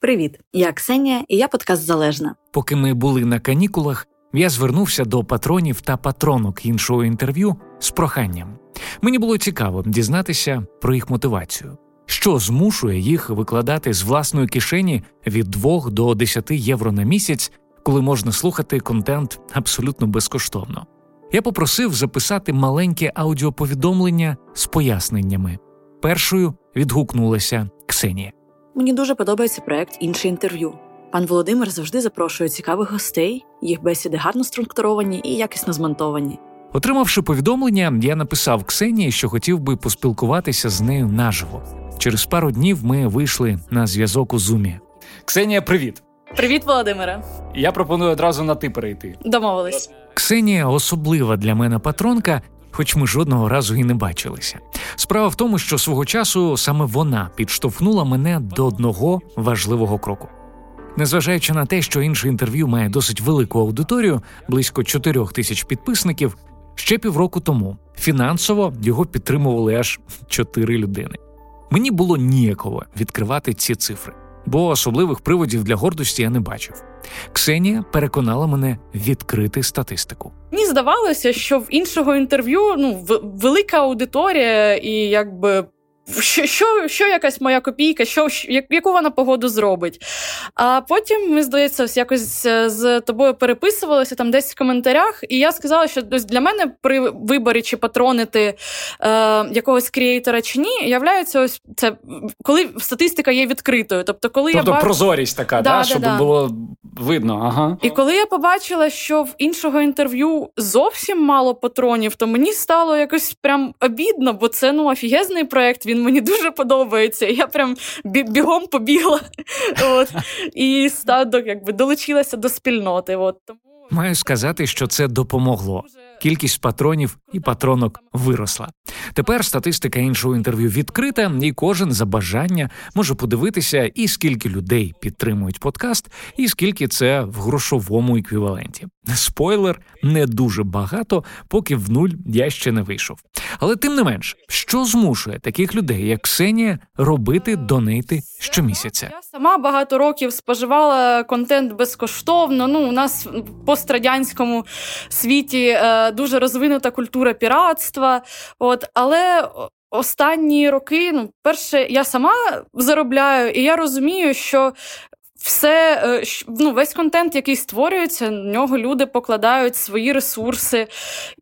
Привіт, я Ксенія, і я подкаст Залежна. Поки ми були на канікулах, я звернувся до патронів та патронок іншого інтерв'ю з проханням. Мені було цікаво дізнатися про їх мотивацію, що змушує їх викладати з власної кишені від 2 до 10 євро на місяць, коли можна слухати контент абсолютно безкоштовно. Я попросив записати маленьке аудіоповідомлення з поясненнями. Першою відгукнулася Ксенія. Мені дуже подобається проект інше інтерв'ю. Пан Володимир завжди запрошує цікавих гостей, їх бесіди гарно структуровані і якісно змонтовані. Отримавши повідомлення, я написав Ксенії, що хотів би поспілкуватися з нею наживо. Через пару днів ми вийшли на зв'язок у зумі. Ксенія, привіт. Привіт, Володимире. Я пропоную одразу на ти перейти. Домовились. Ксенія особлива для мене патронка, хоч ми жодного разу і не бачилися. Справа в тому, що свого часу саме вона підштовхнула мене до одного важливого кроку. Незважаючи на те, що інше інтерв'ю має досить велику аудиторію, близько 4 тисяч підписників, ще півроку тому фінансово його підтримували аж 4 людини. Мені було ніяково відкривати ці цифри, бо особливих приводів для гордості я не бачив. Ксенія переконала мене відкрити статистику. Мені здавалося, що в іншого інтерв'ю ну велика аудиторія, і якби що що, що якась моя копійка, що, яку вона погоду зробить. А потім ми, здається, якось е, з тобою переписувалися там десь в коментарях, і я сказала, що для мене при виборі чи патронити е, якогось креатора чи ні, являється ось це коли статистика є відкритою. Тобто, коли тобто я бач... прозорість така, да, да, щоб да. було видно. Ага. І коли я побачила, що в іншого інтерв'ю зовсім мало патронів, то мені стало якось прям обідно, бо це ну офігезний проект. Він мені дуже подобається. Я прям бігом побігла от, і стадо якби долучилася до спільноти. От. Тому Маю сказати, що це допомогло. Кількість патронів і патронок виросла. Тепер статистика іншого інтерв'ю відкрита, і кожен за бажання може подивитися, і скільки людей підтримують подкаст, і скільки це в грошовому еквіваленті. Спойлер не дуже багато, поки в нуль я ще не вийшов. Але тим не менш, що змушує таких людей, як Ксенія, робити донейти щомісяця? Я сама багато років споживала контент безкоштовно. Ну у нас в пострадянському світі е, дуже розвинута культура піратства. От але. Останні роки, ну, перше, я сама заробляю, і я розумію, що все, е, ну, весь контент, який створюється, на нього люди покладають свої ресурси.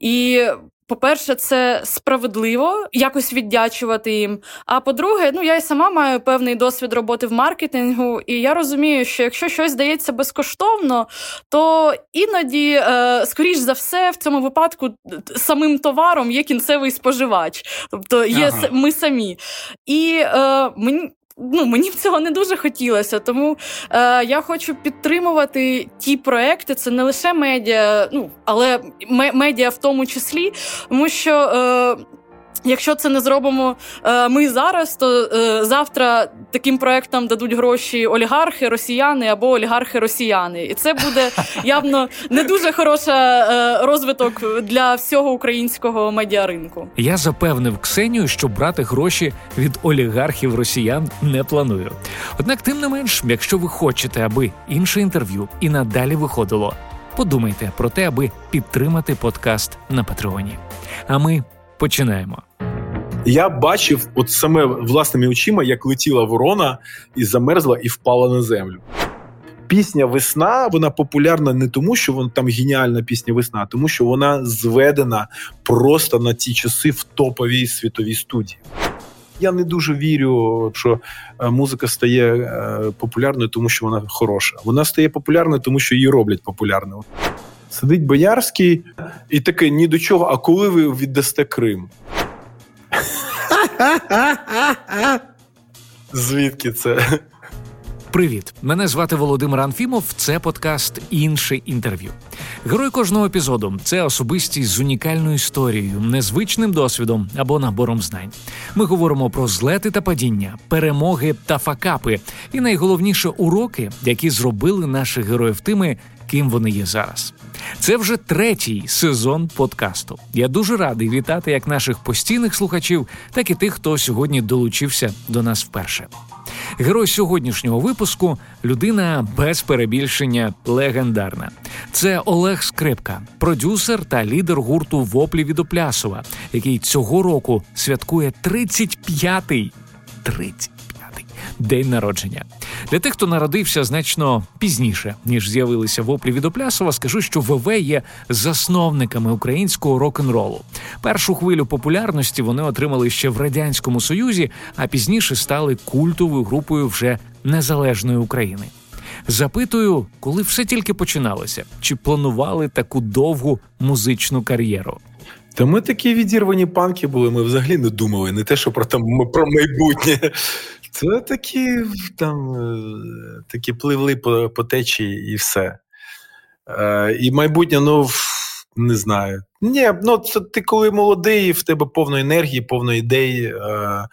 І по-перше, це справедливо якось віддячувати їм. А по-друге, ну я й сама маю певний досвід роботи в маркетингу, і я розумію, що якщо щось здається безкоштовно, то іноді, е, скоріш за все, в цьому випадку самим товаром є кінцевий споживач, тобто є ага. ми самі. І е, мені ну, мені б цього не дуже хотілося. Тому е, я хочу підтримувати ті проекти. Це не лише медіа, ну але медіа в тому числі, тому що. Е, Якщо це не зробимо е, ми зараз, то е, завтра таким проектам дадуть гроші олігархи, росіяни або олігархи росіяни, і це буде явно не дуже хороший е, розвиток для всього українського медіаринку. Я запевнив Ксенію, що брати гроші від олігархів росіян не планую. Однак, тим не менш, якщо ви хочете, аби інше інтерв'ю і надалі виходило, подумайте про те, аби підтримати подкаст на Патреоні. А ми починаємо. Я бачив, от саме власними очима, як летіла ворона і замерзла і впала на землю. Пісня Весна вона популярна не тому, що вона там геніальна пісня весна, а тому що вона зведена просто на ті часи в топовій світовій студії. Я не дуже вірю, що е, музика стає е, популярною, тому що вона хороша. Вона стає популярною, тому що її роблять популярною. Сидить Боярський і таке ні до чого. А коли ви віддасте Крим? Звідки це? Привіт, мене звати Володимир Анфімов. Це подкаст Інше інтерв'ю. Герой кожного епізоду це особистість з унікальною історією, незвичним досвідом або набором знань. Ми говоримо про злети та падіння, перемоги та факапи, і найголовніше уроки, які зробили наших героїв тими, ким вони є зараз. Це вже третій сезон подкасту. Я дуже радий вітати як наших постійних слухачів, так і тих, хто сьогодні долучився до нас вперше. Герой сьогоднішнього випуску людина без перебільшення легендарна. Це Олег Скрипка, продюсер та лідер гурту Воплі від Оплясова, який цього року святкує 35-й 35-й день народження. Для тих, хто народився значно пізніше, ніж з'явилися воплі від Оплясова, скажу, що ВВ є засновниками українського рок-н-ролу. Першу хвилю популярності вони отримали ще в радянському союзі, а пізніше стали культовою групою вже незалежної України. Запитую, коли все тільки починалося, чи планували таку довгу музичну кар'єру. Та ми такі відірвані панки були. Ми взагалі не думали, не те, що про там про майбутнє. Це такі там е, такі пливли по, по течії і все. Е, І майбутнє, ну не знаю. Ні, ну це ти коли молодий, в тебе повно енергії, повно ідей. Е,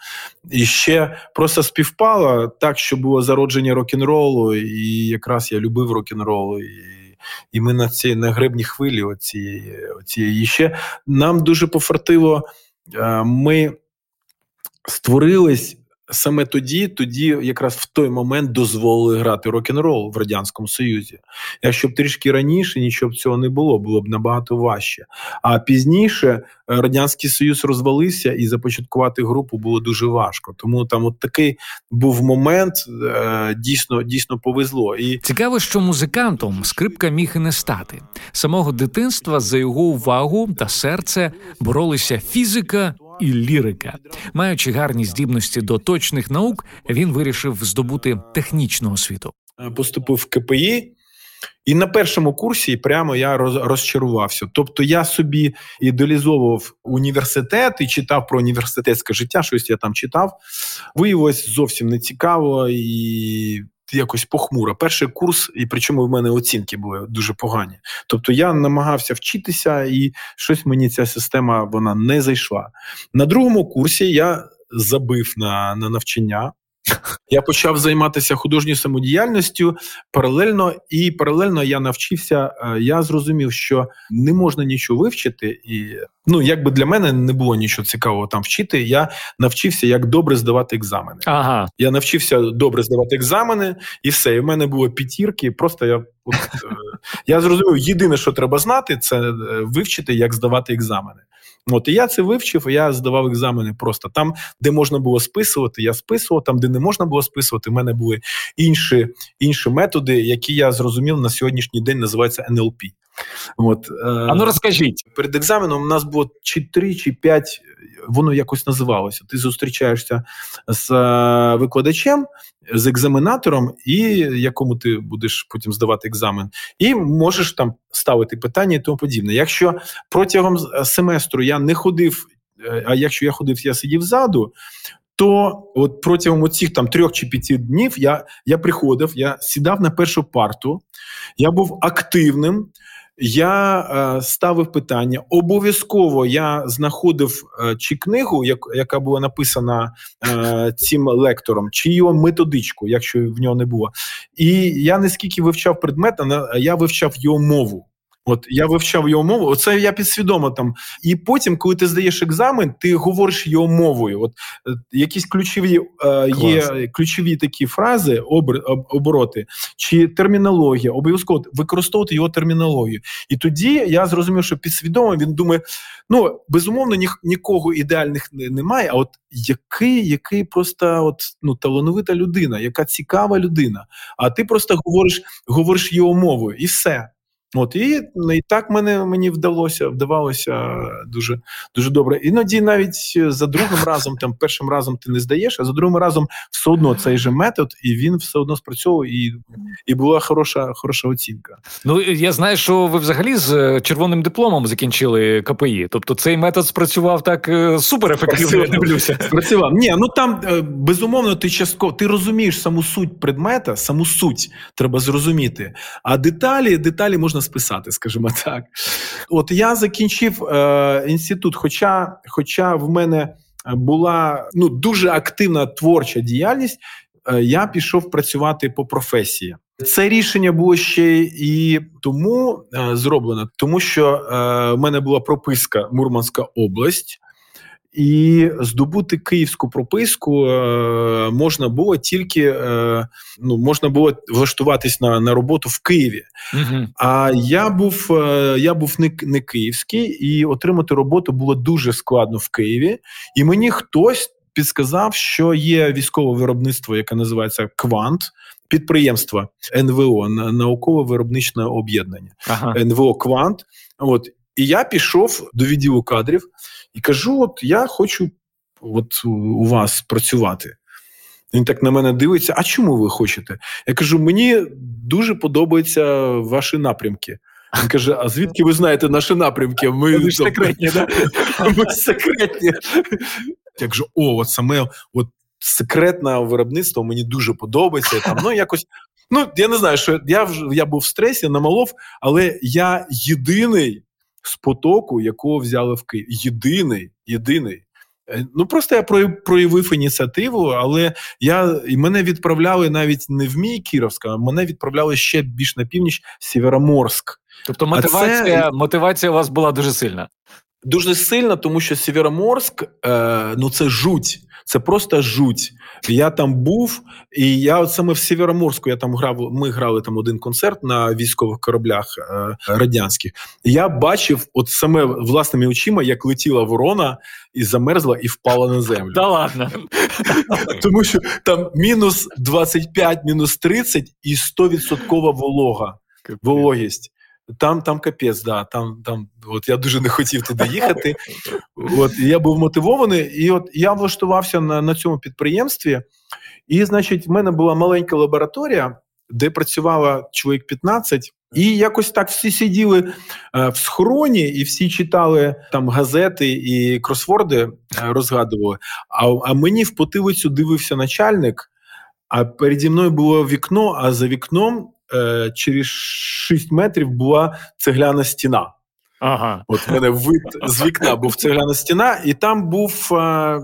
І ще просто співпало так, що було зародження рок-н-ролу, і якраз я любив рок-н-рол. І і ми на цій на гребні хвилі оцієї, оцієї. Ще нам дуже пофартило, е, ми створились Саме тоді, тоді якраз в той момент дозволили грати рок-н-рол в радянському союзі. Якщо б трішки раніше нічого б цього не було, було б набагато важче. А пізніше е, радянський союз розвалився і започаткувати групу було дуже важко. Тому там, от такий був момент, е, дійсно дійсно повезло. І цікаво, що музикантом скрипка міг і не стати самого дитинства за його увагу та серце боролися фізика і лірика. Маючи гарні здібності до точних наук, він вирішив здобути технічну освіту. Е, поступив в КПІ. І на першому курсі прямо я розчарувався. Тобто я собі ідеалізовував університет і читав про університетське життя, щось я там читав. Виявилось зовсім не цікаво і якось похмуро. Перший курс, і причому в мене оцінки були дуже погані. Тобто я намагався вчитися, і щось мені ця система вона не зайшла. На другому курсі я забив на, на навчання. Я почав займатися художньою самодіяльністю паралельно, і паралельно я навчився. Е, я зрозумів, що не можна нічого вивчити, і ну якби для мене не було нічого цікавого там вчити. Я навчився, як добре здавати екзамени. Ага, я навчився добре здавати екзамени, і все. І в мене було п'ятірки. Просто я от, е, я зрозумів, єдине, що треба знати, це е, вивчити, як здавати екзамени. От і я це вивчив, я здавав екзамени просто там, де можна було списувати, я списував, там, де не можна було списувати, в мене були інші інші методи, які я зрозумів на сьогоднішній день називаються НЛП. От, е, А ну розкажіть. Перед екзаменом у нас було чи три, чи п'ять, воно якось називалося. Ти зустрічаєшся з е, викладачем, з екзаменатором, і якому ти будеш потім здавати екзамен, і можеш там ставити питання і тому подібне. Якщо протягом семестру я не ходив, е, а якщо я ходив, я сидів ззаду. То от протягом цих там трьох чи п'яти днів я я приходив, я сідав на першу парту, я був активним, я е, ставив питання. Обов'язково я знаходив е, чи книгу, як, яка була написана е, цим лектором, чи його методичку, якщо в нього не було. І я не скільки вивчав предмет, а я вивчав його мову. От я вивчав його мову, оце я підсвідомо там. І потім, коли ти здаєш екзамен, ти говориш його мовою. От е, якісь ключові е, є ключові такі фрази, обр, об, обороти чи термінологія, обов'язково використовувати його термінологію. І тоді я зрозумів, що підсвідомо він думає: ну безумовно, ні, нікого ідеальних немає. А от який, який просто от ну талановита людина, яка цікава людина. А ти просто говориш, говориш його мовою, і все. От і і так мене мені вдалося, вдавалося дуже дуже добре. Іноді навіть за другим разом, там першим разом ти не здаєш, а за другим разом все одно цей же метод, і він все одно спрацьовує, і і була хороша хороша оцінка. Ну я знаю, що ви взагалі з е, червоним дипломом закінчили КПІ. Тобто цей метод спрацював так е, супер ефективно. Я дивлюся. Спрацював. Ні, ну там е, безумовно ти частково ти розумієш саму суть предмета, саму суть треба зрозуміти. А деталі, деталі можна списати, скажімо так. От я закінчив е, інститут, хоча, хоча в мене була ну дуже активна творча діяльність. Е, я пішов працювати по професії. Це рішення було ще і тому е, зроблено, тому що е, в мене була прописка Мурманська область, І здобути київську прописку е, можна було тільки е, ну можна було влаштуватись на на роботу в Києві. Угу. А я був е, я був не, не київський, і отримати роботу було дуже складно в Києві. І мені хтось підсказав, що є військове виробництво, яке називається Квант. Підприємство НВО науково-виробничне об'єднання ага. НВО Квант. От і я пішов до відділу кадрів і кажу: от я хочу от у вас працювати. Він так на мене дивиться: а чому ви хочете? Я кажу: мені дуже подобаються ваші напрямки. Він каже: А звідки ви знаєте наші напрямки? Ми ж секретні, да? Ми секретні. Я кажу, о, от саме от секретне виробництво мені дуже подобається. Там, Ну, якось, ну, я не знаю, що я я був в стресі, намалов, але я єдиний з потоку, якого взяли в Київ. Єдиний, єдиний. Е, ну просто я проявив ініціативу, але я і мене відправляли навіть не в мій Кіровська, а мене відправляли ще більш на північ Сєвєроморськ. Тобто мотивація це... мотивація у вас була дуже сильна. Дуже сильна, тому що Сєвєроморськ е, ну це жуть. Це просто жуть. Я там був, і я от саме в Сєвєроморську я там грав. Ми грали там один концерт на військових кораблях е, радянських. Я бачив, от саме власними очима, як летіла ворона і замерзла, і впала на землю. Та ладно. Тому що там мінус 25, мінус 30 і 100% волога. Вологість. Там там капець, да, там там от я дуже не хотів туди їхати. От я був мотивований, і от я влаштувався на на цьому підприємстві. І, значить, в мене була маленька лабораторія, де працювала чоловік 15, і якось так всі сиділи е, в схороні, і всі читали там газети і кросворди е, розгадували. А а мені в потилицю дивився начальник. А переді мною було вікно, а за вікном е, через 6 метрів була цегляна стіна. Ага. От в мене вид з вікна був цегляна стіна, і там був е,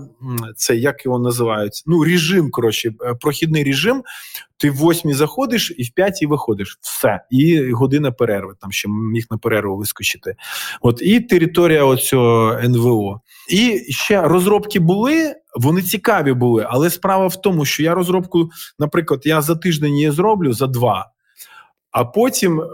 це як його називають? Ну, режим, коротше, е, прохідний режим. Ти в восьмій заходиш і в п'ятій виходиш. Все. І година перерви. Там ще міг на перерву вискочити. От і територія оцього НВО. І ще розробки були, вони цікаві були, але справа в тому, що я розробку, наприклад, я за тиждень її зроблю за два. А потім, е,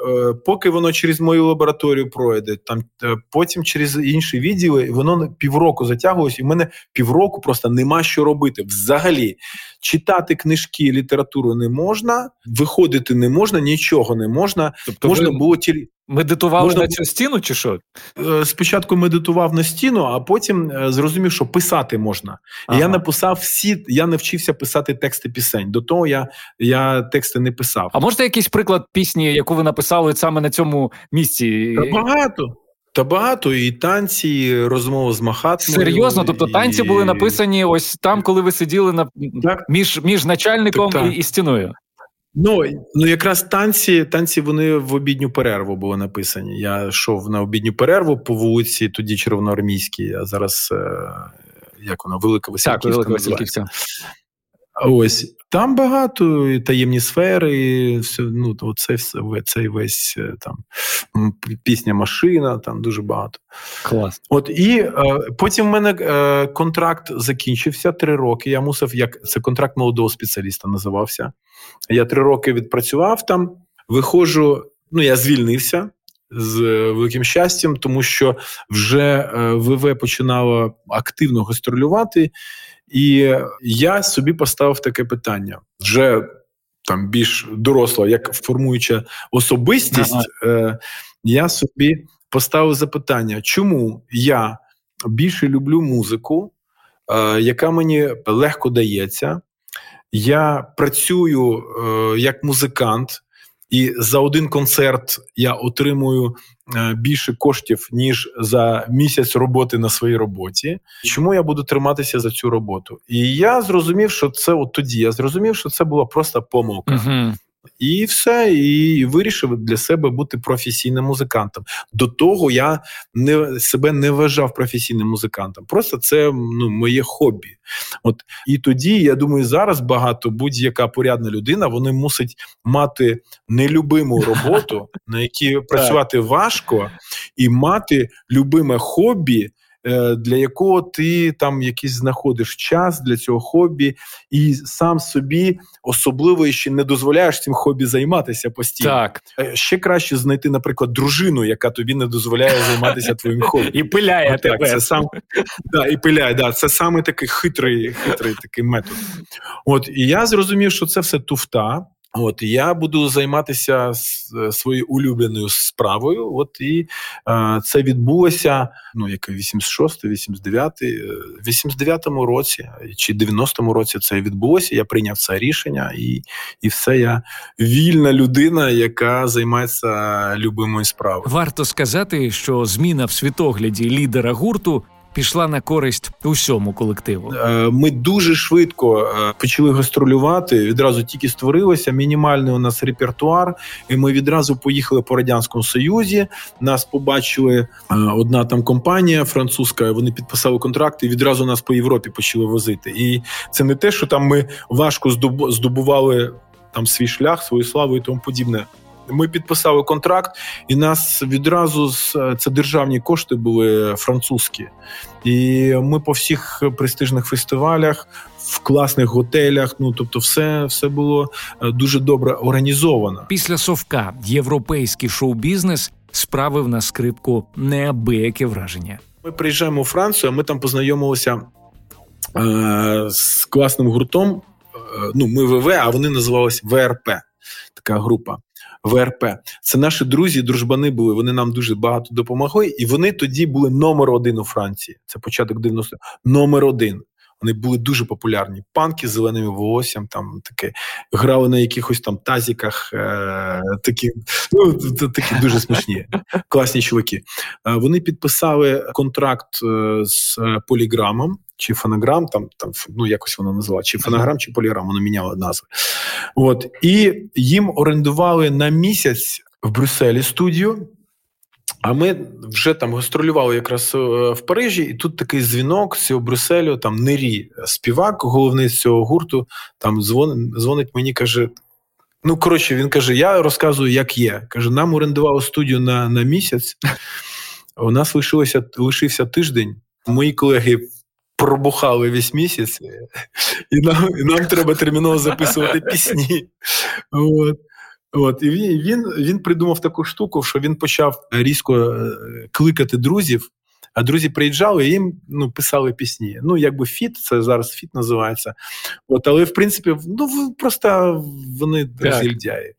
поки воно через мою лабораторію пройде, там е, потім через інші відділи, воно півроку затягувалось, і в мене півроку просто нема що робити. Взагалі читати книжки, літературу не можна, виходити не можна, нічого не можна. Тобто можна ви... було тільки. Медитували Можна... на цю стіну, чи що? Е, спочатку медитував на стіну, а потім е, зрозумів, що писати можна. Ага. Я написав всі, я навчився писати тексти пісень. До того я я тексти не писав. А можете якийсь приклад пісні, яку ви написали саме на цьому місці? Та багато. Та багато і танці, і розмова з Махатмою. Серйозно, тобто танці були написані ось там, коли ви сиділи на так. між між начальником так, так. І, і стіною. Ну ну якраз танці танці вони в обідню перерву були написані. Я йшов на обідню перерву по вулиці, тоді червоноармійській, а зараз е, як вона велика Васильківська. Так, велика Васильківська. Ось там багато і таємні сфери, і все, ну, оце все, цей весь е, там пісня машина, там дуже багато. Клас. От і е, потім в мене е, контракт закінчився три роки. Я мусив, як це контракт молодого спеціаліста називався. Я три роки відпрацював там, виходжу, ну я звільнився. З великим щастям, тому що вже е, ВВ починало активно гастролювати, і я собі поставив таке питання вже там більш доросла, як формуюча особистість. Е, Я собі поставив запитання, чому я більше люблю музику, е, яка мені легко дається. Я працюю е, як музикант, і за один концерт я отримую Е, більше коштів ніж за місяць роботи на своїй роботі. Чому я буду триматися за цю роботу? І я зрозумів, що це от тоді. Я зрозумів, що це була просто помилка. Uh-huh. І все, і вирішив для себе бути професійним музикантом. До того я не себе не вважав професійним музикантом. Просто це ну моє хобі. От і тоді я думаю, зараз багато будь-яка порядна людина вони мусить мати нелюбиму роботу, на якій працювати важко, і мати любиме хобі. Е, для якого ти там якийсь знаходиш час для цього хобі, і сам собі особливо ще не дозволяєш цим хобі займатися постійно. Так. Е, Ще краще знайти, наприклад, дружину, яка тобі не дозволяє займатися твоїм хобі. І пиляє тебе. це сам да, і пиляє. Да, це саме такий хитрий, хитрий такий метод. От і я зрозумів, що це все туфта. От я буду займатися своєю улюбленою справою. От і е, це відбулося. Ну яке 86, 89, 89-му році чи 90-му році це відбулося. Я прийняв це рішення, і і все я вільна людина, яка займається любимою справою. Варто сказати, що зміна в світогляді лідера гурту пішла на користь усьому колективу. Ми дуже швидко почали гастролювати. Відразу тільки створилося мінімальний у нас репертуар, і ми відразу поїхали по радянському союзі. Нас побачили одна там компанія французька. Вони підписали контракти. і Відразу нас по Європі почали возити. І це не те, що там ми важко здобували там свій шлях, свою славу і тому подібне. Ми підписали контракт, і нас відразу це державні кошти були французькі. І ми по всіх престижних фестивалях, в класних готелях. Ну тобто, все, все було дуже добре організовано. Після совка європейський шоу-бізнес справив на скрипку неабияке враження. Ми приїжджаємо у Францію. Ми там познайомилися е- з класним гуртом. Ну, ми ВВ, а вони називалися ВРП. Така група. ВРП. Це наші друзі, дружбани були. Вони нам дуже багато допомогли, і вони тоді були номер один у Франції. Це початок 90 номер один. Вони були дуже популярні. Панки з зеленим волоссям, там таке грали на якихось там тазіках, е, такі ну такі дуже смішні, класні чуваки. Е, вони підписали контракт е, з поліграмом. Чи фонограм, там там ну якось воно називала, чи фонограм, чи поліграм, воно міняло назви. От і їм орендували на місяць в Брюсселі студію. А ми вже там гастролювали якраз в Парижі, і тут такий дзвінок з цього Брюсселю, там Нері, співак, головний з цього гурту, там дзвонить, дзвонить мені, каже. Ну, коротше, він каже: я розказую, як є. Каже, нам орендували студію на на місяць. У нас лишилося лишився тиждень. Мої колеги пробухали весь місяць, і нам і нам треба терміново записувати пісні. От. От, І він він, він придумав таку штуку, що він почав різко кликати друзів, а друзі приїжджали і їм ну, писали пісні. Ну, якби фіт, це зараз фіт називається. От, Але в принципі, ну просто вони розгільдяї.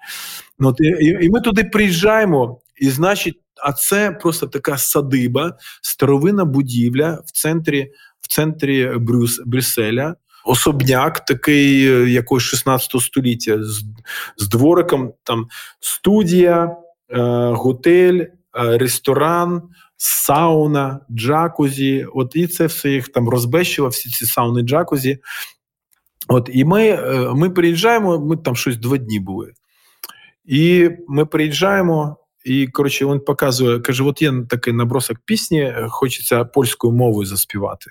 От, і, і ми туди приїжджаємо, і значить, а це просто така садиба, старовинна будівля в центрі в центрі Брюс, Брюсселя. Особняк такий якогось 16 століття з, з двориком, там студія, е, готель, е, ресторан, сауна, джакузі. От і це все їх там розбещило, всі ці сауни джакузі. От і ми е, ми приїжджаємо, ми там щось два дні були. І ми приїжджаємо, і коротше, він показує, каже: от є такий набросок пісні, хочеться польською мовою заспівати.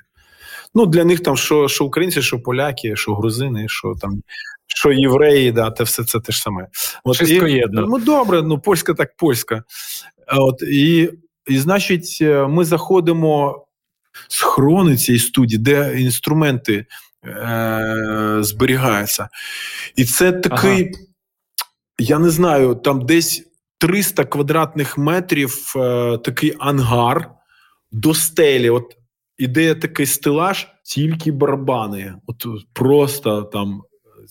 Ну, для них там що що українці, що поляки, що грузини, що там, що євреї, да, те все це те ж саме. От, і, Ну добре, ну польська так польська. От і, і значить, ми заходимо з хрони цієї студії, де інструменти е- зберігаються. І це такий, ага. я не знаю, там десь 300 квадратних метрів е- такий ангар до стелі. От Іде такий стелаж, тільки барабани. От просто там,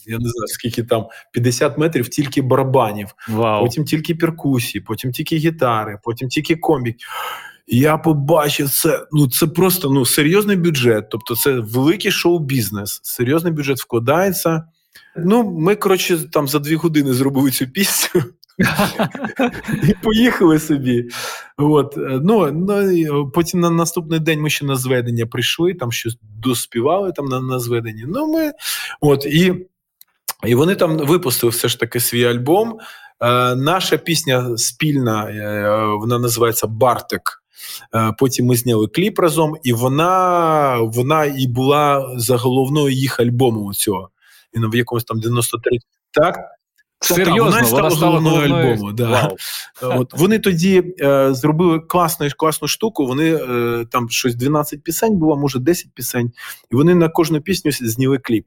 я не знаю, скільки там 50 метрів, тільки барабанів. Вау. Потім тільки перкусії, потім тільки гітари, потім тільки комбік. Я побачив це. Ну це просто ну серйозний бюджет. Тобто, це великий шоу-бізнес. Серйозний бюджет вкладається. Ну, ми коротше там за дві години зробили цю пісню. І поїхали собі. От. Ну, ну, Потім на наступний день ми ще на зведення прийшли, там щось доспівали там на на зведенні. Ну, ми, от, І і вони там випустили все ж таки свій альбом. Е, Наша пісня спільна, е, вона називається Бартик. Е, потім ми зняли кліп разом, і вона вона і була заголовною їх альбому цього. Він в якомусь там 93 так Серйозно, вона стала, головною головною альбому. Да. От вони тоді е, зробили класну класну штуку. Вони е, там щось 12 пісень було, може 10 пісень, і вони на кожну пісню зняли кліп.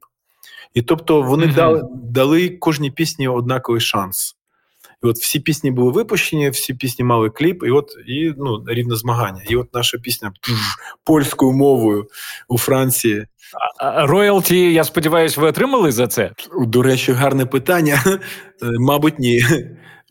І тобто вони mm дали дали кожній пісні однаковий шанс. І от всі пісні були випущені, всі пісні мали кліп, і от і ну рівне змагання. І от наша пісня польською мовою у Франції. Роялті, я сподіваюся, ви отримали за це? До речі, гарне питання. Е, мабуть, ні.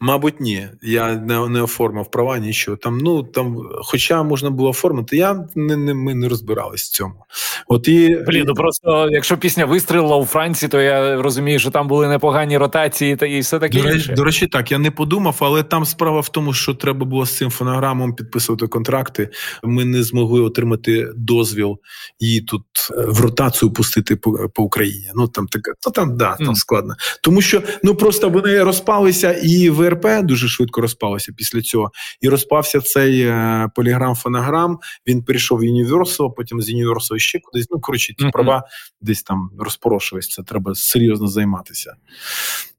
Мабуть, ні. Я не не оформив права, нічого. Там, ну там, хоча можна було оформити, я не, не ми не розбирались в цьому. От і Блін, ну просто якщо пісня вистрілила у Франції, то я розумію, що там були непогані ротації та і все таке. До речі, до речі, так я не подумав, але там справа в тому, що треба було з цим фонограмом підписувати контракти. Ми не змогли отримати дозвіл її тут е, в ротацію пустити по по Україні. Ну там таке, ну там да, там mm. складно, тому що ну просто вони розпалися і в. ВРП дуже швидко розпалося після цього. І розпався цей е, поліграм-фонограм. Він перейшов в Universal, потім з Universal ще кудись. Ну, коротше, ці mm-hmm. права десь там розпорошились. Це треба серйозно займатися.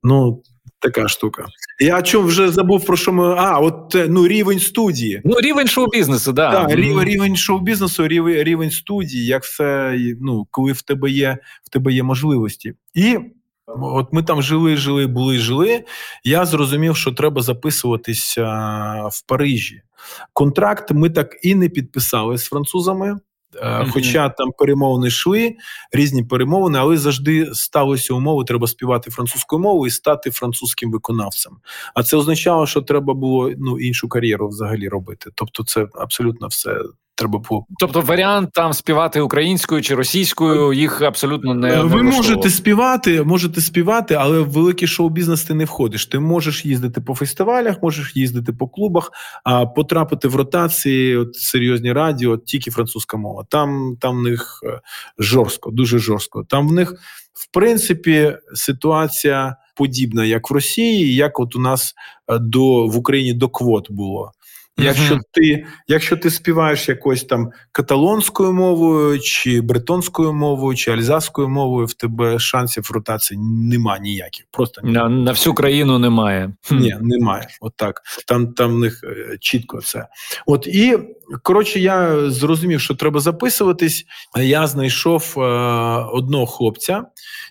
Ну, така штука. Я чому вже забув про що ми. А, от е, ну рівень студії. Ну, рівень шоу-бізнесу, да. Так, рівень рівень шоу-бізнесу, рівень рівень студії, як все, ну, коли в тебе є в тебе є можливості. І От ми там жили, жили, були, жили. Я зрозумів, що треба записуватися в Парижі. Контракт ми так і не підписали з французами. Mm-hmm. Хоча там перемовини йшли, різні перемовини, але завжди сталося умови, треба співати французькою мовою і стати французьким виконавцем. А це означало, що треба було ну іншу кар'єру взагалі робити. Тобто, це абсолютно все треба було. Тобто варіант там співати українською чи російською їх абсолютно не ви можете співати, можете співати, але в великий шоу-бізнес ти не входиш. Ти можеш їздити по фестивалях, можеш їздити по клубах, а потрапити в ротації, от серйозні радіо, тільки французька мова. Там там в них е, жорстко, дуже жорстко. Там в них, в принципі, ситуація подібна, як в Росії, як от у нас е, до в Україні до квот було. Якщо ти якщо ти співаєш якось там каталонською мовою, чи бритонською мовою, чи альзаською мовою, в тебе шансів ротації нема ніяких. Просто на на всю країну немає. Ні, немає. От так. Там там в них е, чітко це. От і коротше, я зрозумів, що треба записуватись. Я знайшов е, одного хлопця,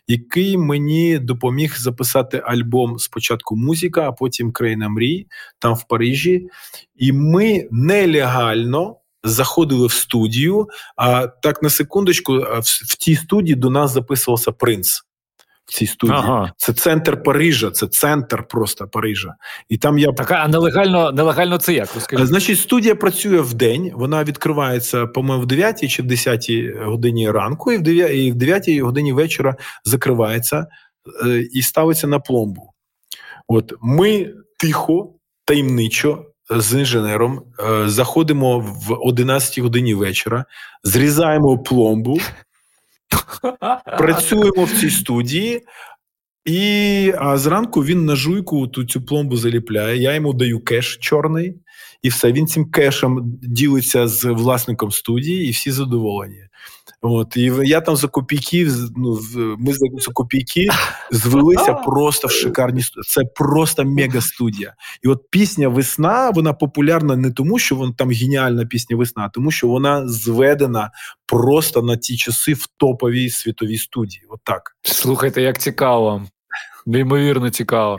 який мені допоміг записати альбом спочатку музика, а потім країна мрій там в Парижі. І ми нелегально заходили в студію. А так на секундочку, в, в тій студії до нас записувався принц. В цій студії ага. це центр Парижа, це центр просто Парижа. І там я так, а нелегально нелегально це як? Розкажіть? Значить, студія працює в день. Вона відкривається, по-моєму, в 9 чи в 10 годині ранку, і в 9, і в 9 годині вечора закривається е, і ставиться на пломбу. От ми тихо, таємничо з інженером е, заходимо в 11 годині вечора, зрізаємо пломбу, працюємо в цій студії, і а зранку він на жуйку ту цю пломбу заліпляє. Я йому даю кеш чорний, і все. Він цим кешем ділиться з власником студії, і всі задоволені. От і я там за копійки, ну ми за копійки звелися просто в шикарні студії. Це просто мега студія. І от пісня Весна вона популярна не тому, що вона там геніальна пісня Весна, а тому що вона зведена просто на ті часи в топовій світовій студії. От так. Слухайте, як цікаво. Неймовірно цікаво.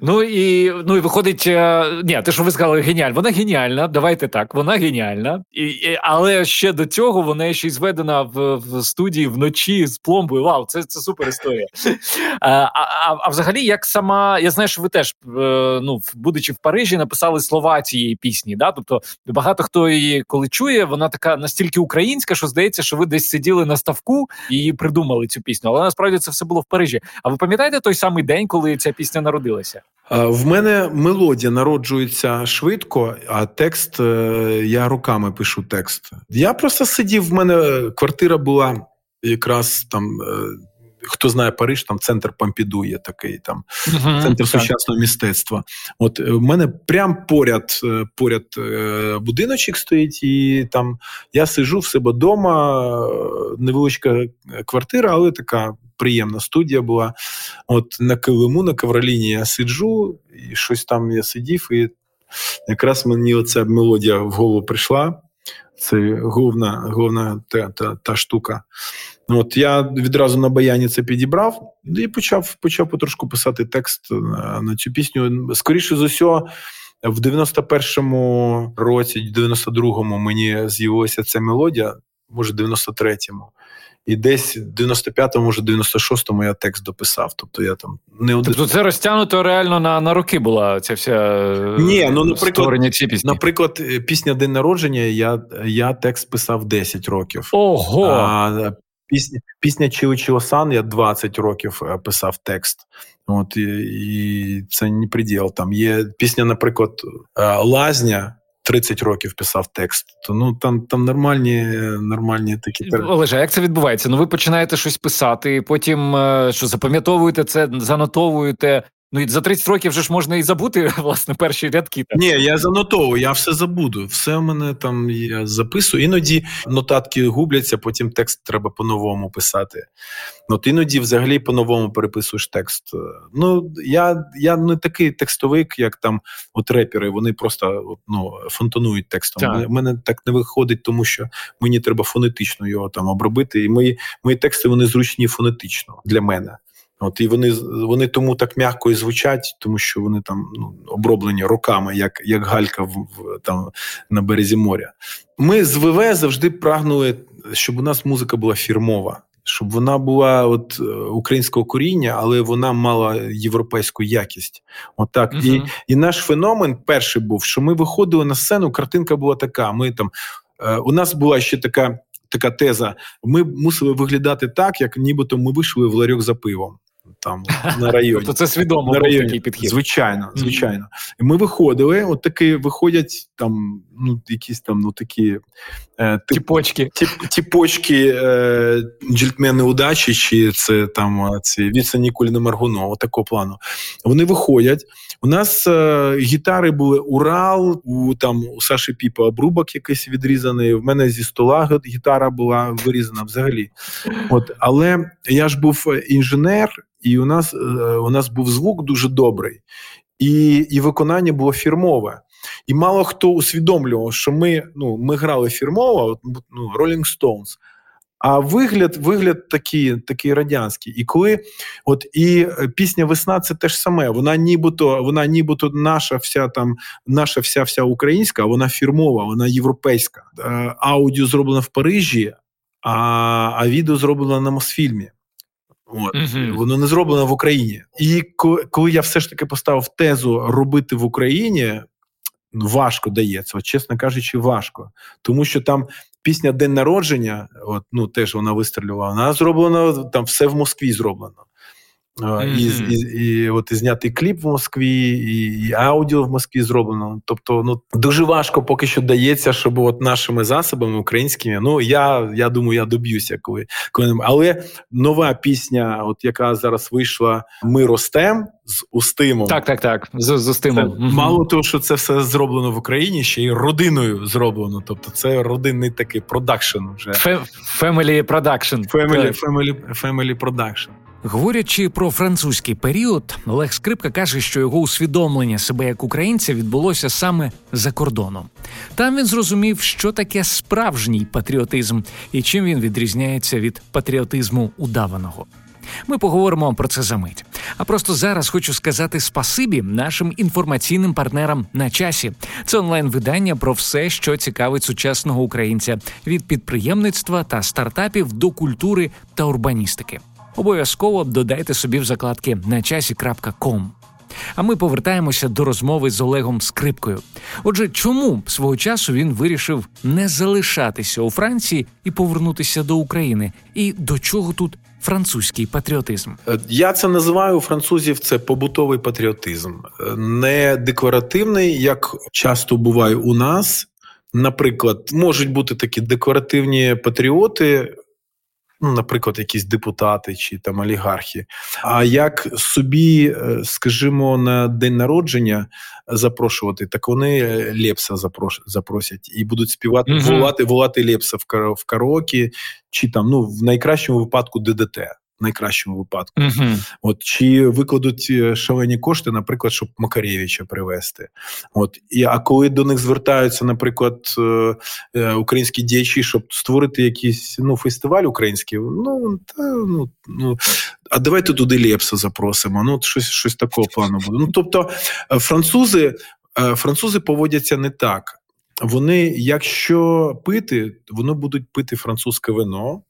Ну і ну і виходить, е, ні, те, що ви сказали, геніальна. Вона геніальна. Давайте так, вона геніальна, І, і, але ще до цього вона ще й зведена в, в студії вночі з пломбою. Вау, це це супер історія. А, а, а взагалі, як сама, я знаю, що ви теж, е, ну, будучи в Парижі, написали слова цієї пісні. Да? Тобто багато хто її коли чує, вона така настільки українська, що здається, що ви десь сиділи на ставку і придумали цю пісню. Але насправді це все було в Парижі. А ви пам'ятаєте той самий день, коли ця пісня народилася? В мене мелодія народжується швидко, а текст е, я руками пишу текст. Я просто сидів. В мене квартира була якраз там е, хто знає Париж, там центр Помпіду є такий там uh центр так. сучасного мистецтва. От в мене прям поряд поряд будиночок стоїть, і там я сижу в себе вдома, невеличка квартира, але така приємна студія була. От на килиму, на ковроліні я сиджу, і щось там я сидів, і якраз мені оця мелодія в голову прийшла. Це головна головна та, та, та штука. От Я відразу на баяні це підібрав і почав почав потрошку писати текст на, на цю пісню. Скоріше з усього, в 91-му році, 92-му мені з'явилася ця мелодія, може, 93-му. І десь в 95-му, може, 96-му я текст дописав. Тобто я там не один. Тобто це розтягнуто реально на на роки була ця вся Ні, ну, наприклад, пісні. Наприклад, пісня День народження я я текст писав 10 років. Ого! А пісня пісня Чіо Чіосан я 20 років е, писав текст. От і, і це не приділ. Там є пісня, наприклад, е, Лазня. 30 років писав текст. То ну там там нормальні нормальні такі Олеже, як це відбувається? Ну ви починаєте щось писати, потім е, що запам'ятовуєте це, занотовуєте. Ну і за 30 років вже ж можна і забути власне перші рядки. Ні, я занотовую, я все забуду. Все в мене там я записую. Іноді нотатки губляться, потім текст треба по-новому писати. От іноді взагалі по-новому переписуєш текст. Ну я я не такий текстовик, як там от репери. Вони просто ну, фонтанують текстом. У мене так не виходить, тому що мені треба фонетично його там обробити. І мої мої тексти вони зручні фонетично для мене. От і вони вони тому так м'яко і звучать, тому що вони там ну, оброблені роками, як як галька в, в там на березі моря. Ми з ВВ завжди прагнули, щоб у нас музика була фірмова, щоб вона була от е, українського коріння, але вона мала європейську якість. Отак. От і, і наш феномен перший був, що ми виходили на сцену. Картинка була така. Ми там е, у нас була ще така. Така теза, ми мусили виглядати так, як нібито ми вийшли в ларьок за пивом там на районі. Тобто це свідомо на районі. такий підхід. Звичайно, звичайно. І ми виходили, от таки виходять там, ну, якісь там, ну такі тіпочки. Тіп, тіпочки е, джельтмени удачі, чи це там ці Віце Нікольне Маргуно, такого плану. Вони виходять. У нас е, гітари були Урал, у там у Саші Піпа обрубок якийсь відрізаний. В мене зі стола гітара була вирізана взагалі. От, Але я ж був інженер, і у нас е, у нас був звук дуже добрий, і і виконання було фірмове. І мало хто усвідомлював, що ми ну, ми грали фірмово, ну, Rolling Stones, а вигляд вигляд такий такий радянський. І коли от і е, пісня Весна це те ж саме. Вона нібито вона нібито наша вся там, наша вся вся українська, вона фірмова, вона європейська. Е, аудіо зроблено в Парижі, а а відео зроблено на Мосфільмі. От uh воно не зроблено в Україні. І коли я все ж таки поставив тезу робити в Україні, важко дається, от, чесно кажучи, важко, тому що там пісня День народження, от ну теж вона вистрілювала. Вона зроблена там все в Москві зроблено. Mm-hmm. І, і, і от і знятий кліп в Москві, і, і аудіо в Москві зроблено. Тобто, ну дуже важко поки що дається, щоб от нашими засобами українськими. Ну я я думаю, я доб'юся, коли коли але нова пісня, от яка зараз вийшла, ми ростем з Устимом. Так, так, так. З, з Устимом. Mm-hmm. Мало того, що це все зроблено в Україні, ще й родиною зроблено. Тобто, це родинний такий продакшн. Вже Family production. Family, family, family production. Говорячи про французький період, Олег Скрипка каже, що його усвідомлення себе як українця відбулося саме за кордоном. Там він зрозумів, що таке справжній патріотизм і чим він відрізняється від патріотизму удаваного. Ми поговоримо про це за мить. А просто зараз хочу сказати спасибі нашим інформаційним партнерам на часі. Це онлайн-видання про все, що цікавить сучасного українця від підприємництва та стартапів до культури та урбаністики обов'язково додайте собі в закладки на часі.ком. А ми повертаємося до розмови з Олегом Скрипкою. Отже, чому свого часу він вирішив не залишатися у Франції і повернутися до України? І до чого тут французький патріотизм? Е, я це називаю у французів. Це побутовий патріотизм, е, не декоративний, як часто буває у нас. Наприклад, можуть бути такі декоративні патріоти, ну, наприклад, якісь депутати чи там олігархи. А як собі, е, скажімо, на день народження запрошувати, так вони Лепса запросять і будуть співати, mm волати, волати Лепса в караоке, чи там ну в найкращому випадку ДДТ в найкращому випадку. uh От Чи викладуть е, шалені кошти, наприклад, щоб Макарєвича привезти. От і А коли до них звертаються, наприклад, е, е, українські діячі, щоб створити якийсь ну, фестиваль український, ну та ну. ну а давайте туди Лепса запросимо. Ну, щось щось такого плану буде. Ну, тобто, французи, французи поводяться не так. Вони, якщо пити, вони будуть пити французьке вино.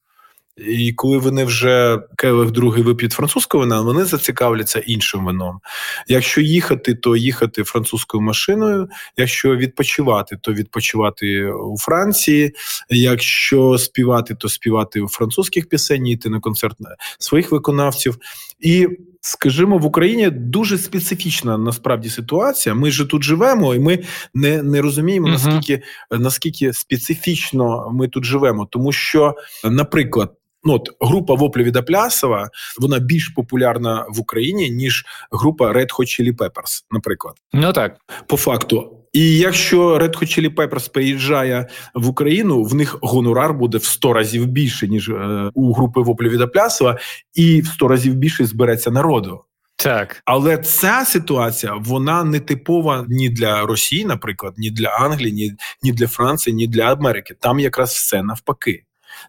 І коли вони вже келих другий вип'ють французького вина, вони зацікавляться іншим вином. Якщо їхати, то їхати французькою машиною. Якщо відпочивати, то відпочивати у Франції. Якщо співати, то співати у французьких пісень, йти на концерт своїх виконавців. І Скажімо, в Україні дуже специфічна насправді ситуація. Ми ж тут живемо, і ми не не розуміємо, наскільки наскільки специфічно ми тут живемо, тому що, наприклад, Ну, от група Воплі від Аплясова, вона більш популярна в Україні, ніж група Red Hot Chili Peppers, наприклад. Ну так. По факту. І якщо Red Hot Chili Peppers приїжджає в Україну, в них гонорар буде в 100 разів більше, ніж е, у групи Воплі від Аплясова, і в 100 разів більше збереться народу. Так, але ця ситуація вона не типова ні для Росії, наприклад, ні для Англії, ні ні для Франції, ні для Америки. Там якраз все навпаки.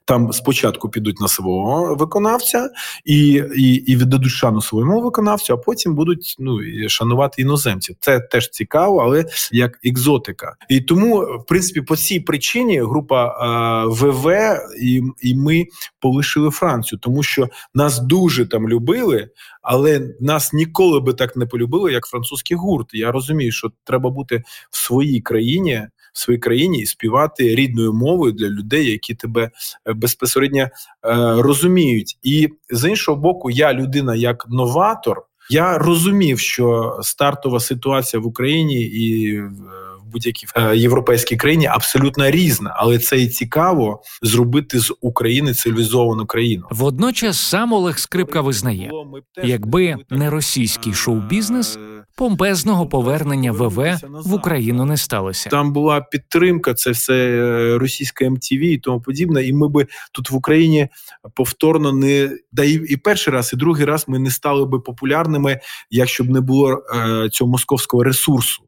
Там спочатку підуть на свого виконавця і і, і віддадуть шану своєму виконавцю, а потім будуть ну шанувати іноземців. Це теж цікаво, але як екзотика. І тому, в принципі, по цій причині група а, ВВ і, і ми полишили Францію, тому що нас дуже там любили. Але нас ніколи би так не полюбили, як французький гурт. Я розумію, що треба бути в своїй країні, в своїй країні і співати рідною мовою для людей, які тебе е, безпосередньо е, розуміють. І з іншого боку, я людина як новатор. Я розумів, що стартова ситуація в Україні і в будь-якій е, європейській країні абсолютно різна, але це і цікаво зробити з України цивілізовану країну. Водночас сам Олег Скрипка визнає, якби не російський шоу-бізнес, помпезного повернення ВВ в Україну не сталося. Там була підтримка, це все е, російська МТВ і тому подібне. І ми би тут в Україні повторно не да і, і перший раз, і другий раз ми не стали би популярними, якщо б не було е, цього московського ресурсу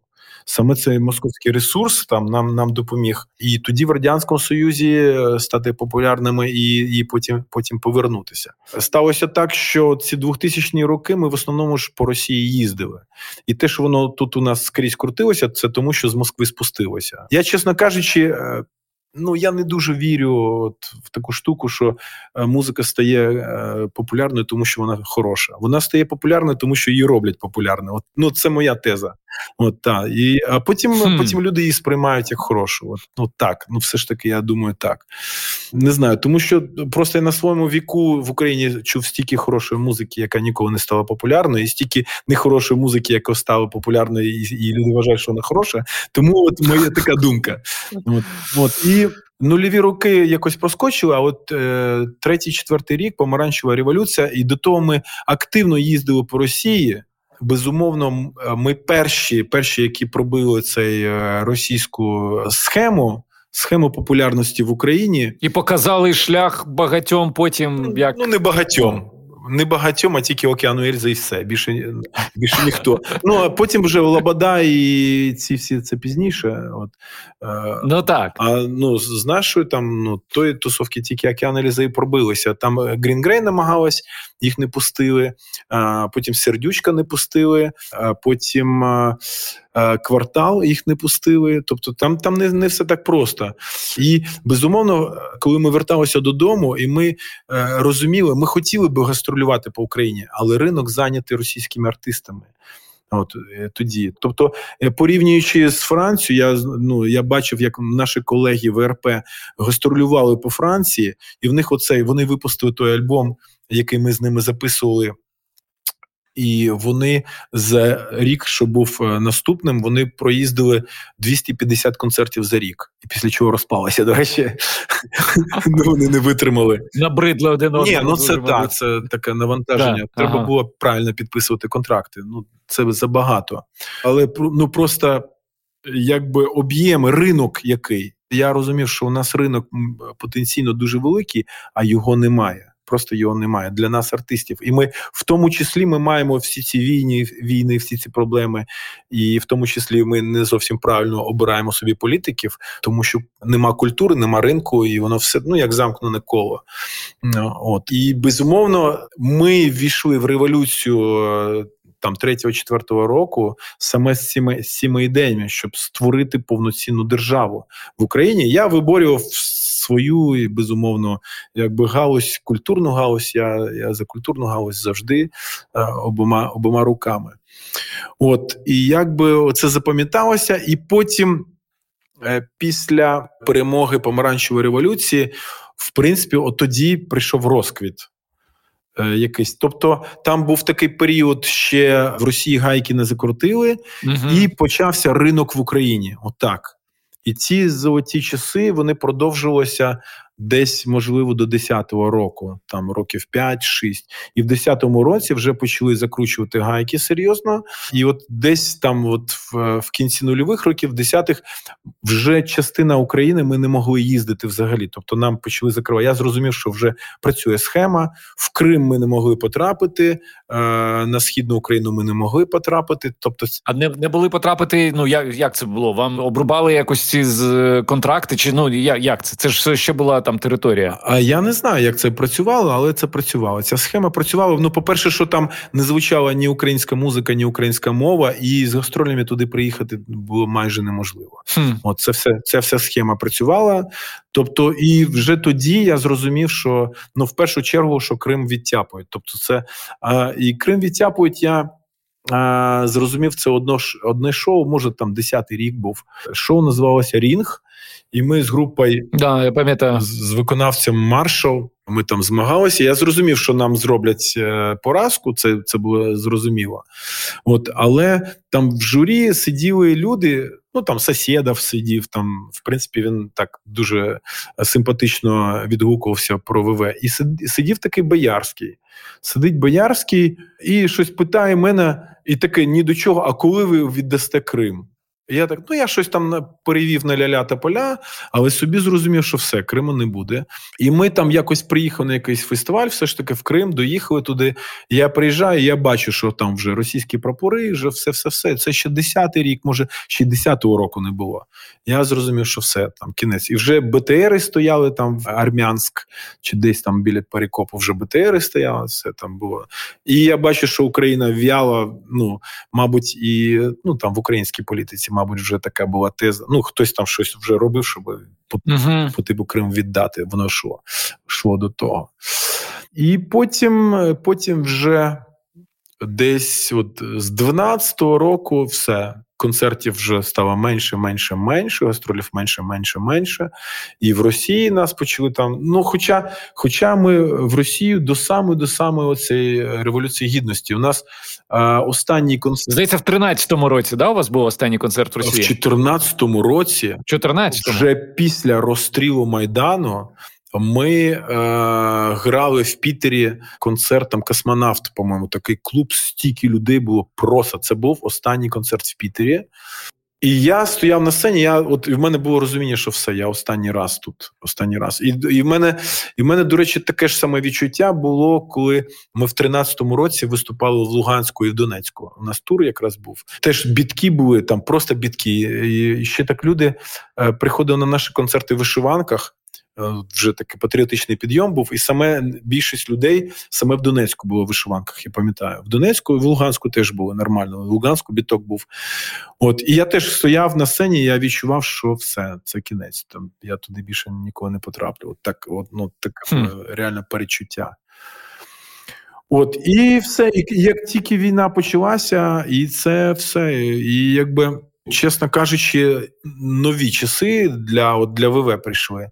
саме цей московський ресурс там нам нам допоміг, і тоді в радянському союзі е, стати популярними і і потім потім повернутися. Сталося так, що ці 2000-ні роки ми в основному ж по Росії їздили, і те, що воно тут у нас скрізь крутилося, це тому, що з Москви спустилося. Я чесно кажучи. Ну, я не дуже вірю от в таку штуку, що е, музика стає е, популярною, тому що вона хороша. Вона стає популярною, тому що її роблять популярною. От ну це моя теза. От та і а потім хм. потім люди її сприймають як хорошу. От ну так, ну все ж таки, я думаю, так не знаю, тому що просто я на своєму віку в Україні чув стільки хорошої музики, яка ніколи не стала популярною, і стільки нехорошої музики, яка стала популярною, і, і люди вважають, що вона хороша. Тому от моя така думка. От, от і Нульові роки якось проскочили, а от е, третій, четвертий рік помаранчева революція, і до того ми активно їздили по Росії. Безумовно, ми перші, перші, які пробили цей е, російську схему. Схему популярності в Україні і показали шлях багатьом. Потім як ну не багатьом не багатьом, а тільки океану Ельза і все. Більше більше ніхто. Ну а потім вже Лобода і ці всі це пізніше. От е, ну так. А ну з нашої там ну тої тусовки тільки Океан Ельзи і пробилися. Там Грін Грей намагалась, їх не пустили. А Потім Сердючка не пустили. А Потім Е, Квартал, їх не пустили. Тобто там там не не все так просто. І безумовно, коли ми верталися додому, і ми е, розуміли, ми хотіли би гастролювати по Україні, але ринок зайнятий російськими артистами. От е, тоді, тобто, порівнюючи з Францією, я ну я бачив, як наші колеги в РП гастролювали по Франції, і в них оцей вони випустили той альбом, який ми з ними записували І вони за рік, що був е, наступним, вони проїздили 250 концертів за рік, і після чого розпалися. До речі, ну, вони не витримали. Набридли один одного. Ні, ну це так, це таке навантаження. Треба було правильно підписувати контракти. Ну це забагато. Але ну просто якби об'єм, ринок який. Я розумів, що у нас ринок потенційно дуже великий, а його немає. Просто його немає для нас, артистів. І ми в тому числі ми маємо всі ці війни, війни, всі ці проблеми, і в тому числі ми не зовсім правильно обираємо собі політиків, тому що нема культури, нема ринку, і воно все ну як замкнене коло. Ну, От і безумовно, ми ввійшли в революцію. е, Там 3-4 року саме з цими, з цими ідеями, щоб створити повноцінну державу в Україні. Я виборював свою і безумовно, якби галузь, культурну галузь. Я я за культурну галузь завжди е, обома обома руками. От і якби це запам'яталося, і потім, е, після перемоги помаранчевої революції, в принципі, от тоді прийшов розквіт. е, Якийсь, тобто там був такий період, ще в Росії гайки не закрутили, Мгм. і почався ринок в Україні. Отак. І ці золоті часи вони продовжилися десь, можливо, до 10-го року, там років 5-6. І в 10-му році вже почали закручувати гайки серйозно. І от десь там, от в, в кінці нульових років, в 10-х, вже частина України ми не могли їздити взагалі. Тобто нам почали закривати. Я зрозумів, що вже працює схема. В Крим ми не могли потрапити, е, на східну Україну ми не могли потрапити. Тобто, А не, не були потрапити. Ну як, як це було? Вам обрубали якось ці з е, контракти? Чи ну як це? Це ж ще була там територія. А я не знаю, як це працювало, але це працювало. Ця схема працювала. Ну, по-перше, що там не звучала ні українська музика, ні українська мова, і з гастролями туди приїхати було майже неможливо. Хм. От це все, ця вся схема працювала. Тобто, і вже тоді я зрозумів, що ну в першу чергу, що Крим відтяпують. Тобто, це а, і Крим відтяпують. Я зрозумів це одно одне шоу. Може, там 10-й рік був. Шоу називалося Рінг, і ми з групою Да, я пам'ятаю. з, виконавцем Маршал. Ми там змагалися. Я зрозумів, що нам зроблять е, поразку. Це це було зрозуміло. От, але там в журі сиділи люди. Ну там Сосєдов сидів. Там, в принципі, він так дуже симпатично відгукувався про ВВ. І сидів такий Боярський. Сидить Боярський і щось питає мене, і таке ні до чого. А коли ви віддасте Крим? Я так, ну я щось там перевів на ляля та поля, але собі зрозумів, що все, Криму не буде. І ми там якось приїхали на якийсь фестиваль, все ж таки в Крим, доїхали туди. Я приїжджаю, я бачу, що там вже російські прапори, вже все, все, все. Це ще 10-й рік, може, ще 10-го року не було. Я зрозумів, що все, там кінець. І вже БТРи стояли там в Армянськ, чи десь там біля Перекопу вже БТРи стояли, все там було. І я бачу, що Україна в'яла, ну, мабуть, і ну там в українській політиці, мабуть, вже така була теза. Ну, хтось там щось вже робив, щоб по, Угу. по типу Крим віддати. Воно йшло, йшло до того. І потім, потім вже десь от з 12-го року все. Концертів вже стало менше, менше, менше, гастролів менше, менше, менше. І в Росії нас почали там. Ну, хоча, хоча ми в Росію до самої до самої оцеї революції гідності. У нас а, останній концерт Здається, в 13-му році, да, у вас був останній концерт в в Росії? 14-му році, В 14-му? вже після розстрілу Майдану. Ми е, грали в Пітері концертом Космонавт, по-моєму, такий клуб, стільки людей було просто. Це був останній концерт в Пітері. І я стояв на сцені. Я от і в мене було розуміння, що все, я останній раз тут. Останній раз. І, і в мене, і в мене, до речі, таке ж саме відчуття було, коли ми в 13-му році виступали в Луганську і в Донецьку. У нас тур якраз був. Теж бітки були там, просто бітки. І ще так люди е, приходили на наші концерти в вишиванках. Е, Вже такий патріотичний підйом був, і саме більшість людей саме в Донецьку було в вишиванках. Я пам'ятаю, в Донецьку і в Луганську теж було нормально. В Луганську біток був. От і я теж стояв на сцені. Я відчував, що все це кінець. Там я туди більше ніколи не потраплю. От так, от ну таке Хм. реальне перечуття. От і все, і як тільки війна почалася, і це все, і якби. Чесно кажучи, нові часи для от для ВВ прийшли. Е,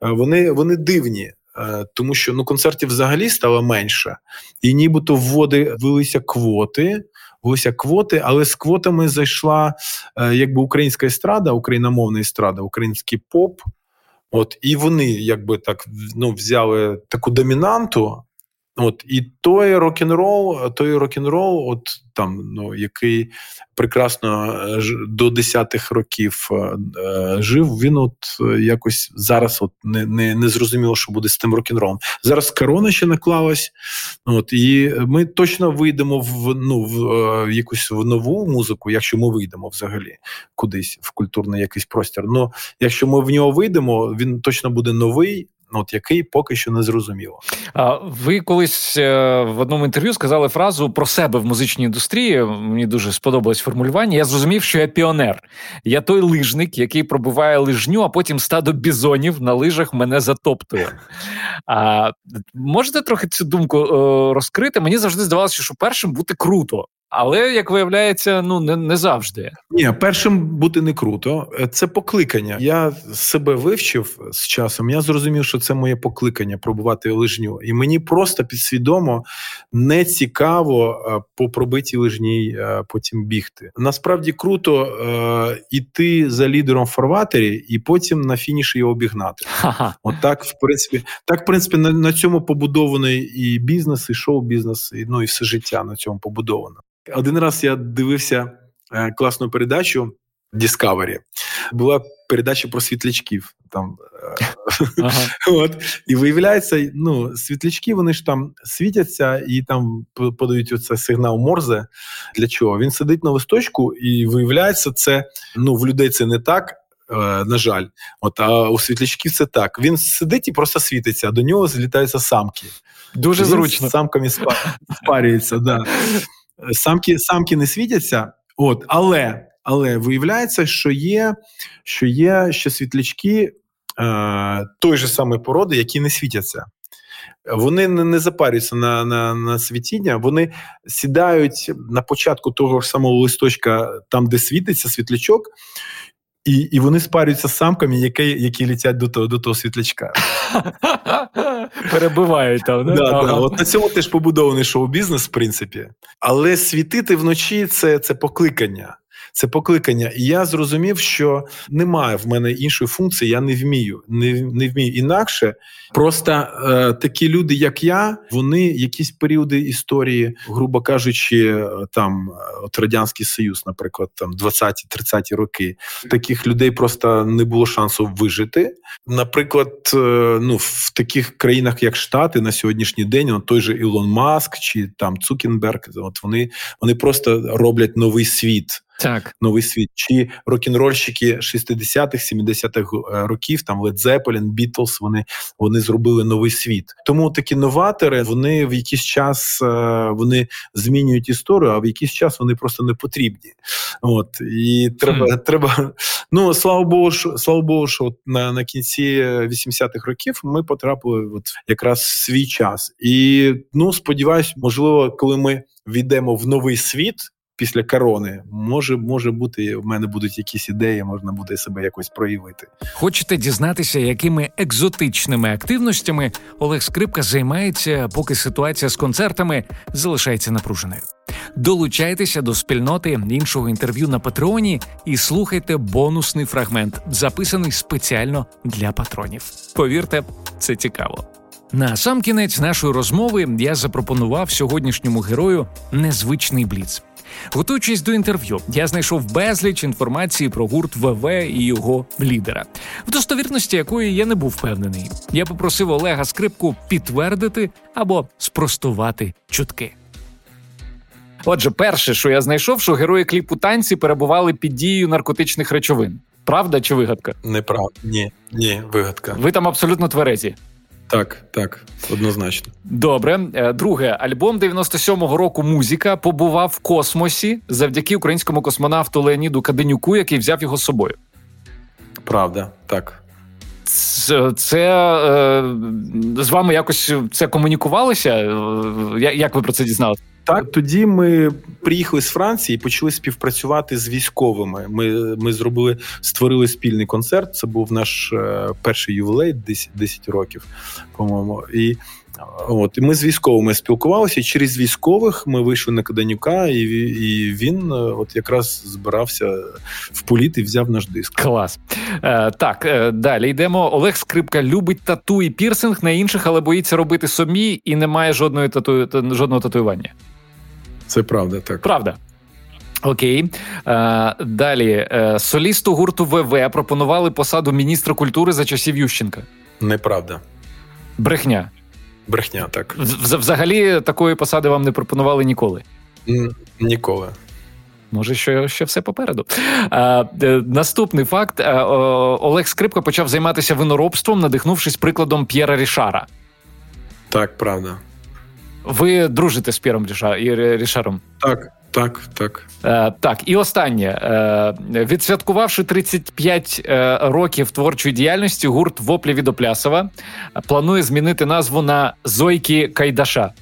Вони вони дивні. е, тому що ну концертів взагалі стало менше, і нібито вводи велися квоти. Велися квоти, але з квотами зайшла е, якби українська естрада, україномовна естрада, український поп. От і вони якби так ну, взяли таку домінанту. От і той рок-н-рол, той рок-н-рол, от там ну який прекрасно е, до десятих років е, е, жив. Він от якось зараз от не не, не зрозуміло, що буде з тим рок-н-ролом. Зараз корона ще наклалась. От і ми точно вийдемо в ну в якусь в нову музику, якщо ми вийдемо взагалі кудись в культурний якийсь простір. Ну якщо ми в нього вийдемо, він точно буде новий. Ну, от який поки що не зрозуміло. А ви колись е, в одному інтерв'ю сказали фразу про себе в музичній індустрії. Мені дуже сподобалось формулювання. Я зрозумів, що я піонер. Я той лижник, який пробиває лижню, а потім стадо бізонів на лижах мене затоптує. А можете трохи цю думку е, розкрити? Мені завжди здавалося, що першим бути круто. Але як виявляється, ну не не завжди. Ні, першим бути не круто. Це покликання. Я себе вивчив з часом. Я зрозумів, що це моє покликання пробувати лижню, і мені просто підсвідомо не цікаво е, по пробитій лижній е, потім бігти. Насправді круто е, іти за лідером в фарватері і потім на фініші його обігнати. Ха-ха. От так, в принципі, так в принципі на, на цьому побудований і бізнес, і шоу-бізнес, і ну і все життя на цьому побудовано. Один раз я дивився е, класну передачу Discovery. Була передача про світлячків. Там е, ага. от і виявляється, ну світлячки вони ж там світяться і там подають оце сигнал Морзе. Для чого він сидить на листочку, і виявляється, це ну в людей це не так. Е, на жаль, от а у світлячків це так. Він сидить і просто світиться, а до нього злітаються самки. Дуже він зручно з самками спарюється. Да самки самки не світяться, от, але але виявляється, що є що є ще світлячки е, той же самої породи, які не світяться. Вони не, запарюються на на, на світіння, вони сідають на початку того ж самого листочка, там, де світиться світлячок, і і вони спарюються з самками, які які літять до того до того світлячка. Перебивають там. Да, да. От На цьому теж побудований шоу-бізнес, в принципі. Але світити вночі це, це покликання це покликання. І я зрозумів, що немає в мене іншої функції, я не вмію, не не вмію інакше. Просто е, такі люди, як я, вони якісь періоди історії, грубо кажучи, там от радянський союз, наприклад, там 20-30 роки, таких людей просто не було шансу вижити. Наприклад, е, ну в таких країнах, як Штати, на сьогоднішній день, от той же Ілон Маск чи там Цукенберг, от вони, вони просто роблять новий світ. Так. Новий світ. Чи рок-н-рольщики 60-х, 70-х е, років, там Led Zeppelin, Beatles, вони вони зробили новий світ. Тому такі новатори вони в якийсь час е, вони змінюють історію, а в якийсь час вони просто не потрібні. От І треба, mm. треба. Ну слава Богу, що слава Богу, що на на кінці 80-х років ми потрапили от якраз в свій час. І ну сподіваюсь, можливо, коли ми війдемо в новий світ після корони. Може, може бути, в мене будуть якісь ідеї, можна буде себе якось проявити. Хочете дізнатися, якими екзотичними активностями Олег Скрипка займається, поки ситуація з концертами залишається напруженою. Долучайтеся до спільноти іншого інтерв'ю на Патреоні і слухайте бонусний фрагмент, записаний спеціально для патронів. Повірте, це цікаво. На сам кінець нашої розмови я запропонував сьогоднішньому герою незвичний бліц. Готуючись до інтерв'ю, я знайшов безліч інформації про гурт ВВ і його лідера, в достовірності якої я не був впевнений. Я попросив Олега Скрипку підтвердити або спростувати чутки. Отже, перше, що я знайшов, що герої кліпу танці перебували під дією наркотичних речовин. Правда чи вигадка? Неправда. Ні, ні, вигадка. Ви там абсолютно тверезі. Так, так, однозначно. Добре. Е, друге, альбом 97-го року музика побував в космосі завдяки українському космонавту Леоніду Каденюку, який взяв його з собою. Правда, так. Це, е, з вами якось це комунікувалося? Як ви про це дізналися? Так, тоді ми приїхали з Франції і почали співпрацювати з військовими. Ми ми зробили, створили спільний концерт. Це був наш е, перший ювілей, 10, 10 років, по-моєму. І от і ми з військовими спілкувалися. і Через військових ми вийшли на Каданюка, і і він е, от якраз збирався в політ і взяв наш диск. Клас. Е, Так, е, далі йдемо. Олег Скрипка любить тату і пірсинг на інших, але боїться робити собі і не має жодної тату... жодного татуювання. Це правда, так. Правда. Окей. Е, Далі. Е, солісту гурту ВВ пропонували посаду міністра культури за часів Ющенка. Неправда. Брехня. Брехня, так. Взагалі такої посади вам не пропонували ніколи. Ніколи. Може, що ще все попереду. А, е, Наступний факт: е, Олег Скрипка почав займатися виноробством, надихнувшись прикладом П'єра Рішара. Так, правда. Ви дружите з П'єром Рішаром? Так, так, так. Е, Так, і останнє. Е, Відсвяткувавши 35 е, років творчої діяльності, гурт Воплі від Оплясова планує змінити назву на Зойки Кайдаша.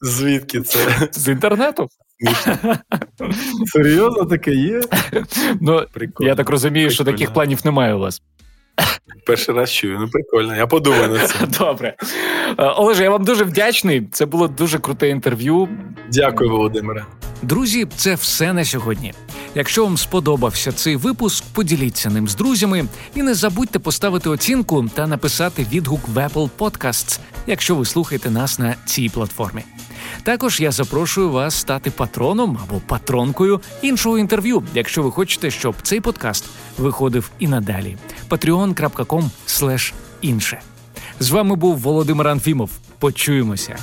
Звідки це? З інтернету? Серйозно таке є? Ну, Я так розумію, що таких планів немає у вас. Перший раз чую, ну прикольно, я подумаю на це. Добре. Е, Олеже, я вам дуже вдячний. Це було дуже круте інтерв'ю. Дякую, Володимире. Друзі, це все на сьогодні. Якщо вам сподобався цей випуск, поділіться ним з друзями і не забудьте поставити оцінку та написати відгук в Apple Podcasts, якщо ви слухаєте нас на цій платформі. Також я запрошую вас стати патроном або патронкою іншого інтерв'ю, якщо ви хочете, щоб цей подкаст виходив і надалі. patreon.com інше. З вами був Володимир Анфімов. Почуємося.